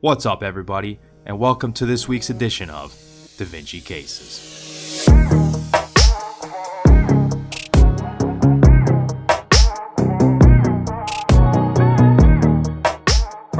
What's up, everybody, and welcome to this week's edition of Da Vinci Cases.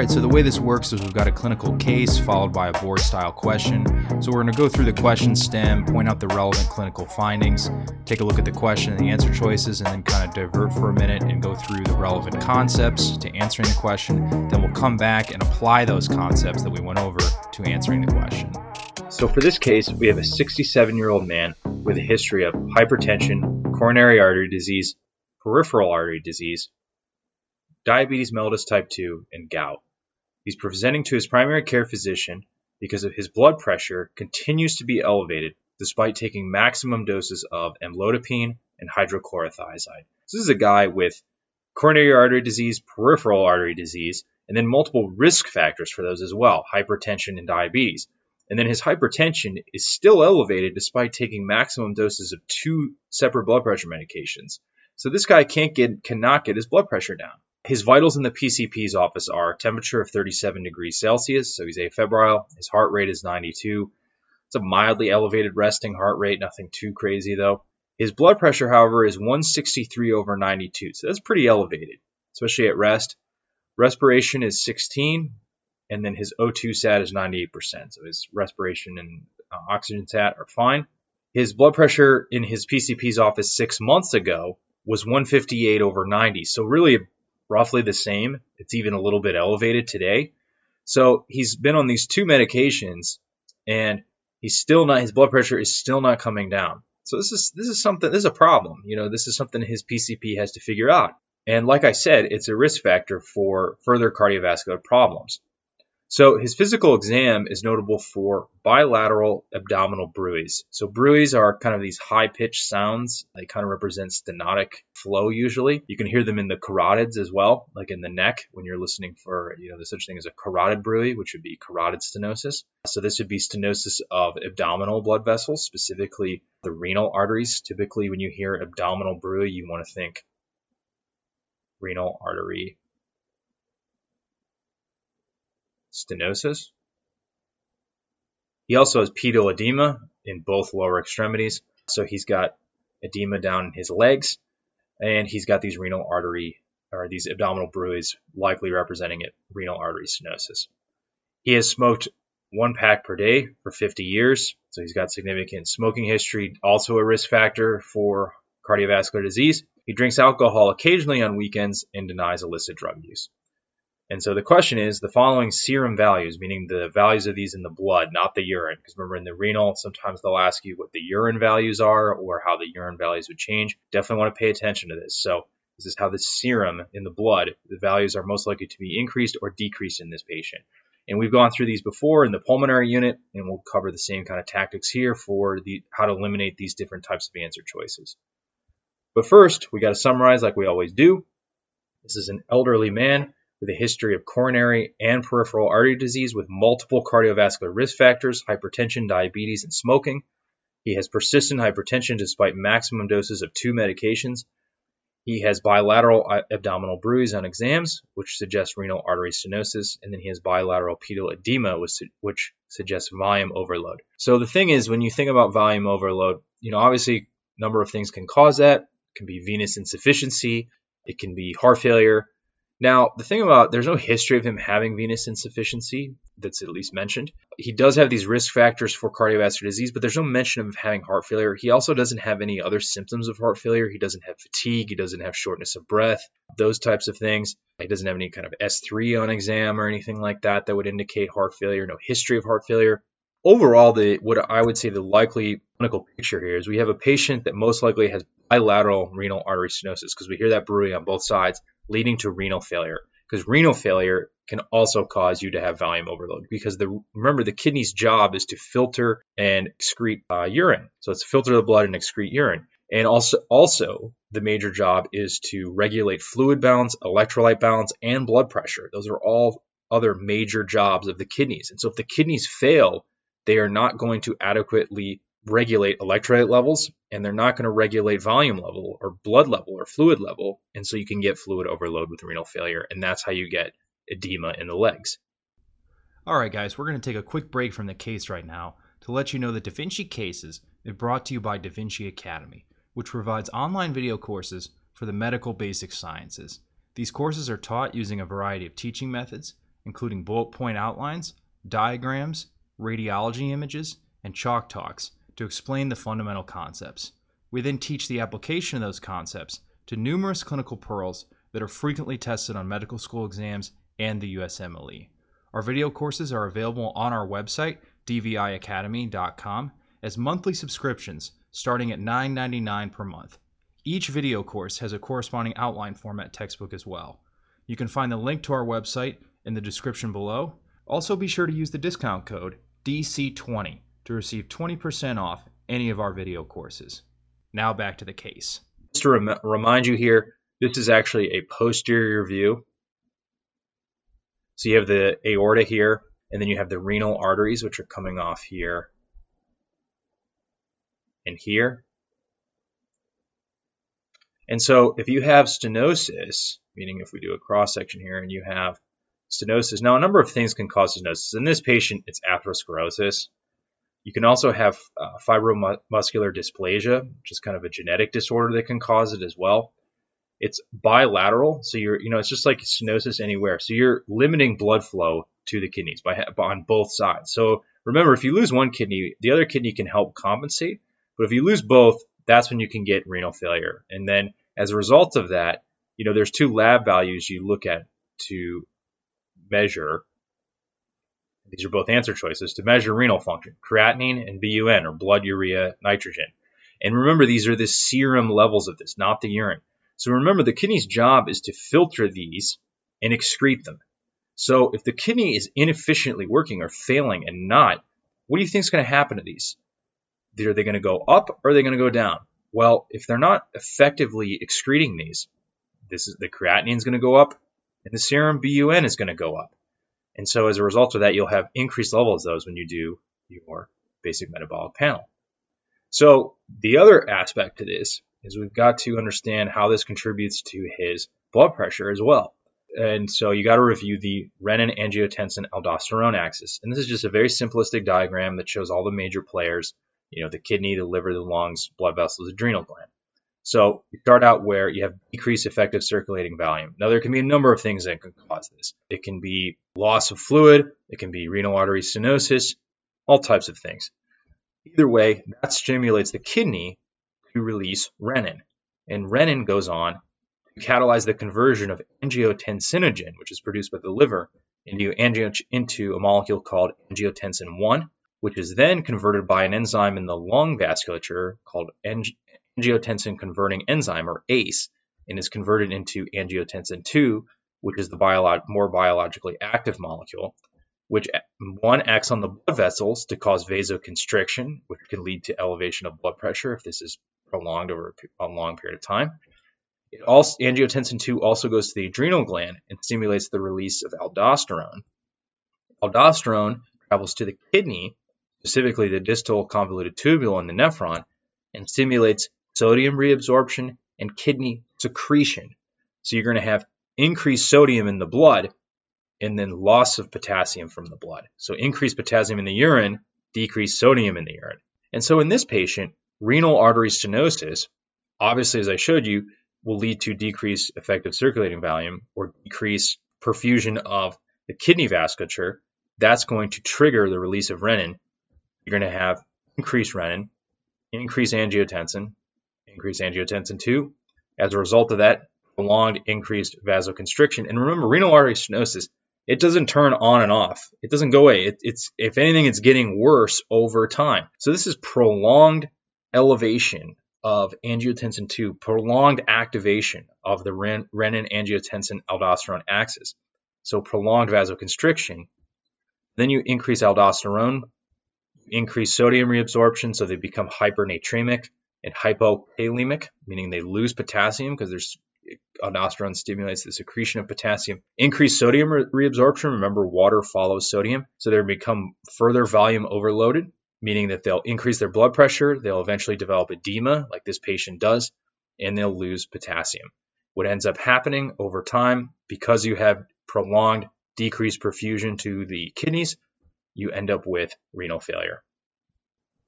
Right, so the way this works is we've got a clinical case followed by a board style question. So we're going to go through the question stem, point out the relevant clinical findings, take a look at the question and the answer choices, and then kind of divert for a minute and go through the relevant concepts to answering the question. Then we'll come back and apply those concepts that we went over to answering the question. So for this case, we have a 67 year old man with a history of hypertension, coronary artery disease, peripheral artery disease, diabetes mellitus type 2, and gout. He's presenting to his primary care physician because of his blood pressure continues to be elevated despite taking maximum doses of amlodipine and hydrochlorothiazide. So this is a guy with coronary artery disease, peripheral artery disease, and then multiple risk factors for those as well, hypertension and diabetes. And then his hypertension is still elevated despite taking maximum doses of two separate blood pressure medications. So this guy can't get cannot get his blood pressure down. His vitals in the PCP's office are temperature of 37 degrees Celsius, so he's afebrile. His heart rate is 92. It's a mildly elevated resting heart rate, nothing too crazy though. His blood pressure, however, is 163 over 92, so that's pretty elevated, especially at rest. Respiration is 16, and then his O2 sat is 98%, so his respiration and uh, oxygen sat are fine. His blood pressure in his PCP's office six months ago was 158 over 90, so really roughly the same. It's even a little bit elevated today. So he's been on these two medications and he's still not his blood pressure is still not coming down. So this is this is something this is a problem. You know, this is something his PCP has to figure out. And like I said, it's a risk factor for further cardiovascular problems. So his physical exam is notable for bilateral abdominal bruits. So bruits are kind of these high pitched sounds. They kind of represent stenotic flow usually. You can hear them in the carotids as well, like in the neck when you're listening for, you know, there's such thing as a carotid bruit, which would be carotid stenosis. So this would be stenosis of abdominal blood vessels, specifically the renal arteries. Typically when you hear abdominal bruit, you want to think renal artery stenosis. He also has pedal edema in both lower extremities. So he's got edema down in his legs, and he's got these renal artery or these abdominal bruits, likely representing it renal artery stenosis. He has smoked one pack per day for 50 years, so he's got significant smoking history, also a risk factor for cardiovascular disease. He drinks alcohol occasionally on weekends and denies illicit drug use. And so the question is the following serum values, meaning the values of these in the blood, not the urine. Because remember, in the renal, sometimes they'll ask you what the urine values are or how the urine values would change. Definitely want to pay attention to this. So this is how the serum in the blood, the values are most likely to be increased or decreased in this patient. And we've gone through these before in the pulmonary unit, and we'll cover the same kind of tactics here for the how to eliminate these different types of answer choices. But first, we got to summarize like we always do. This is an elderly man with a history of coronary and peripheral artery disease with multiple cardiovascular risk factors, hypertension, diabetes, and smoking. He has persistent hypertension despite maximum doses of two medications. He has bilateral uh, abdominal bruits on exams, which suggests renal artery stenosis, and then he has bilateral pedal edema, which suggests volume overload. So the thing is, when you think about volume overload, you know, obviously, a number of things can cause that. It can be venous insufficiency, it can be heart failure, now, the thing about there's no history of him having venous insufficiency that's at least mentioned. He does have these risk factors for cardiovascular disease, but there's no mention of having heart failure. He also doesn't have any other symptoms of heart failure. He doesn't have fatigue. He doesn't have shortness of breath, those types of things. He doesn't have any kind of S3 on exam or anything like that that would indicate heart failure, no history of heart failure. Overall, the what I would say the likely clinical picture here is we have a patient that most likely has bilateral renal artery stenosis because we hear that bruit on both sides leading to renal failure because renal failure can also cause you to have volume overload because the remember the kidney's job is to filter and excrete uh, urine. So it's filter the blood and excrete urine. And also also the major job is to regulate fluid balance electrolyte balance and blood pressure. Those are all other major jobs of the kidneys. And so if the kidneys fail they are not going to adequately regulate electrolyte levels and they're not going to regulate volume level or blood level or fluid level. And so you can get fluid overload with renal failure. And that's how you get edema in the legs. Alright, guys, we're going to take a quick break from the case right now to let you know that Da Vinci Cases is brought to you by Da Vinci Academy, which provides online video courses for the medical basic sciences. These courses are taught using a variety of teaching methods, including bullet point outlines, diagrams, radiology images, and chalk talks to explain the fundamental concepts. We then teach the application of those concepts to numerous clinical pearls that are frequently tested on medical school exams and the USMLE. Our video courses are available on our website, dviacademy.com, as monthly subscriptions starting at $9.99 per month. Each video course has a corresponding outline format textbook as well. You can find the link to our website in the description below. Also, be sure to use the discount code DC20 to receive 20% off any of our video courses. Now back to the case. Just to rem- remind you here, this is actually a posterior view. So you have the aorta here, and then you have the renal arteries, which are coming off here and here. And so if you have stenosis, meaning if we do a cross section here and you have stenosis, now a number of things can cause stenosis. In this patient, it's atherosclerosis. You can also have uh, fibromuscular dysplasia, which is kind of a genetic disorder that can cause it as well. It's bilateral, so you're, you know, it's just like stenosis anywhere. So you're limiting blood flow to the kidneys by on both sides. So remember, if you lose one kidney, the other kidney can help compensate. But if you lose both, that's when you can get renal failure. And then as a result of that, you know, there's two lab values you look at to measure these are both answer choices to measure renal function creatinine and BUN, or blood urea nitrogen. And remember, these are the serum levels of this, not the urine. So remember, the kidney's job is to filter these and excrete them. So if the kidney is inefficiently working or failing and not, what do you think is going to happen to these? Are they going to go up or are they going to go down? Well, if they're not effectively excreting these, this is the creatinine is going to go up and the serum BUN is going to go up. And so as a result of that, you'll have increased levels of those when you do your basic metabolic panel. So the other aspect to this is we've got to understand how this contributes to his blood pressure as well. And so you got to review the renin angiotensin aldosterone axis. And this is just a very simplistic diagram that shows all the major players, you know, the kidney, the liver, the lungs, blood vessels, adrenal gland. So you start out where you have decreased effective circulating volume. Now there can be a number of things that can cause this. It can be loss of fluid, it can be renal artery stenosis, all types of things. Either way, that stimulates the kidney to release renin. And renin goes on to catalyze the conversion of angiotensinogen, which is produced by the liver, into, into a molecule called angiotensin 1, which is then converted by an enzyme in the lung vasculature called ang- angiotensin converting enzyme, or ACE, and is converted into angiotensin 2, which is the more biologically active molecule, which one acts on the blood vessels to cause vasoconstriction, which can lead to elevation of blood pressure if this is prolonged over a long period of time. It also, angiotensin 2 also goes to the adrenal gland and stimulates the release of aldosterone. Aldosterone travels to the kidney, specifically the distal convoluted tubule in the nephron, and stimulates sodium reabsorption and kidney secretion. So you're going to have increased sodium in the blood and then loss of potassium from the blood. So increased potassium in the urine, decreased sodium in the urine. And so in this patient, renal artery stenosis, obviously as I showed you, will lead to decreased effective circulating volume or decreased perfusion of the kidney vasculature. That's going to trigger the release of renin. You're going to have increased renin, increased angiotensin, increased angiotensin II. As a result of that, prolonged increased vasoconstriction. And remember, renal artery stenosis, it doesn't turn on and off. It doesn't go away. It, it's if anything, it's getting worse over time. So this is prolonged elevation of angiotensin II, prolonged activation of the ren- renin angiotensin aldosterone axis. So prolonged vasoconstriction. Then you increase aldosterone, increase sodium reabsorption, so they become hypernatremic and hypokalemic, meaning they lose potassium because there's aldosterone stimulates the secretion of potassium. Increased sodium re- reabsorption. Remember, water follows sodium, so they become further volume overloaded, meaning that they'll increase their blood pressure. They'll eventually develop edema, like this patient does, and they'll lose potassium. What ends up happening over time, because you have prolonged decreased perfusion to the kidneys, you end up with renal failure.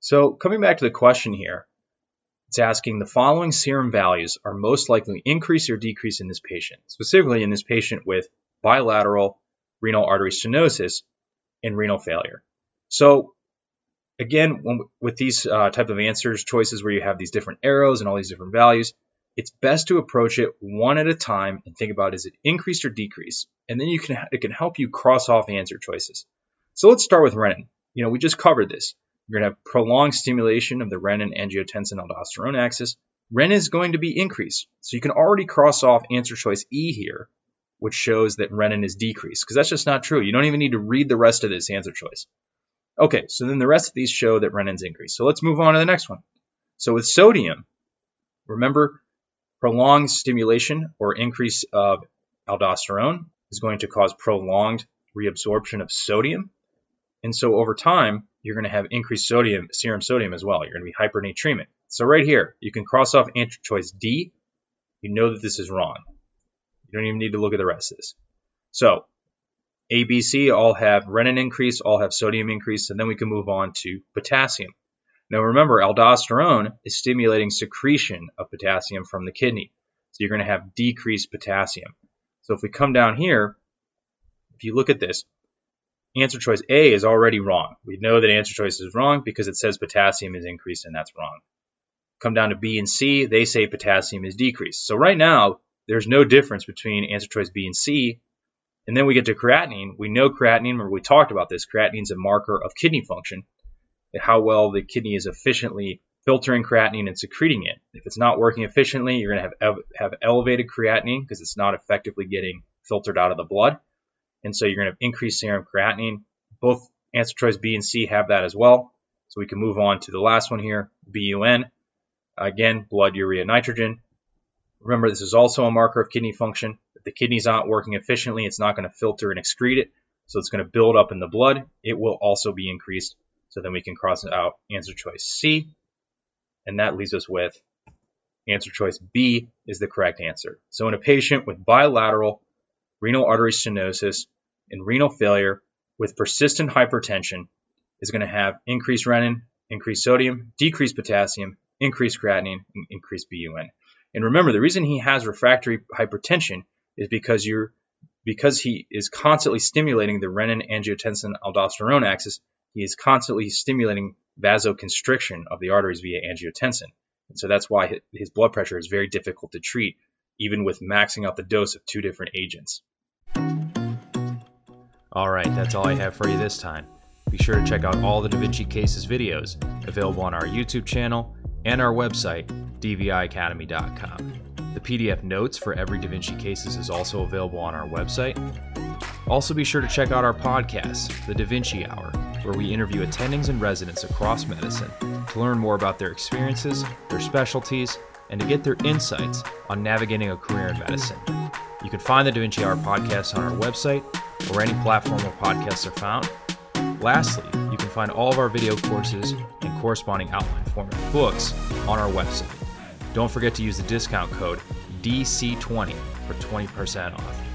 So, coming back to the question here, it's asking the following serum values are most likely increase or decrease in this patient, specifically in this patient with bilateral renal artery stenosis and renal failure. So, again, when, with these uh, type of answers choices where you have these different arrows and all these different values, it's best to approach it one at a time and think about is it increased or decreased, and then you can it can help you cross off answer choices. So let's start with renin. You know, we just covered this. You're going to have prolonged stimulation of the renin angiotensin aldosterone axis. Renin is going to be increased. So you can already cross off answer choice E here, which shows that renin is decreased, because that's just not true. You don't even need to read the rest of this answer choice. Okay, so then the rest of these show that renin's increased. So let's move on to the next one. So with sodium, remember prolonged stimulation or increase of aldosterone is going to cause prolonged reabsorption of sodium. And so over time, you're going to have increased sodium, serum sodium as well. You're going to be hypernatremic. So right here, you can cross off answer choice D. You know that this is wrong. You don't even need to look at the rest of this. So A, B, C all have renin increase, all have sodium increase, and then we can move on to potassium. Now remember, aldosterone is stimulating secretion of potassium from the kidney. So you're going to have decreased potassium. So if we come down here, if you look at this, answer choice A is already wrong. We know that answer choice is wrong because it says potassium is increased and that's wrong. Come down to B and C, they say potassium is decreased. So right now, there's no difference between answer choice B and C. And then we get to creatinine. We know creatinine, remember we talked about this, creatinine is a marker of kidney function how well the kidney is efficiently filtering creatinine and secreting it. If it's not working efficiently, you're going to have have elevated creatinine because it's not effectively getting filtered out of the blood, and so you're going to have increased serum creatinine. Both answer choice B and C have that as well. So we can move on to the last one here, BUN. Again, blood urea nitrogen. Remember, this is also a marker of kidney function. If the kidney's aren't working efficiently, it's not going to filter and excrete it, so it's going to build up in the blood. It will also be increased so then we can cross out answer choice C, and that leaves us with answer choice B is the correct answer. So in a patient with bilateral renal artery stenosis and renal failure with persistent hypertension is going to have increased renin, increased sodium, decreased potassium, increased creatinine, and increased BUN. And remember, the reason he has refractory hypertension is because you're because he is constantly stimulating the renin angiotensin aldosterone axis he is constantly stimulating vasoconstriction of the arteries via angiotensin. And so that's why his blood pressure is very difficult to treat, even with maxing out the dose of two different agents. All right, that's all I have for you this time. Be sure to check out all the Da Vinci Cases videos available on our YouTube channel and our website, dviacademy.com. The PDF notes for every Da Vinci Cases is also available on our website. Also, be sure to check out our podcast, The Da Vinci Hour, where we interview attendings and residents across medicine to learn more about their experiences, their specialties, and to get their insights on navigating a career in medicine. You can find the Da Vinci Hour podcast on our website or any platform where podcasts are found. Lastly, you can find all of our video courses and corresponding outline format books on our website. Don't forget to use the discount code DC20 for 20% off.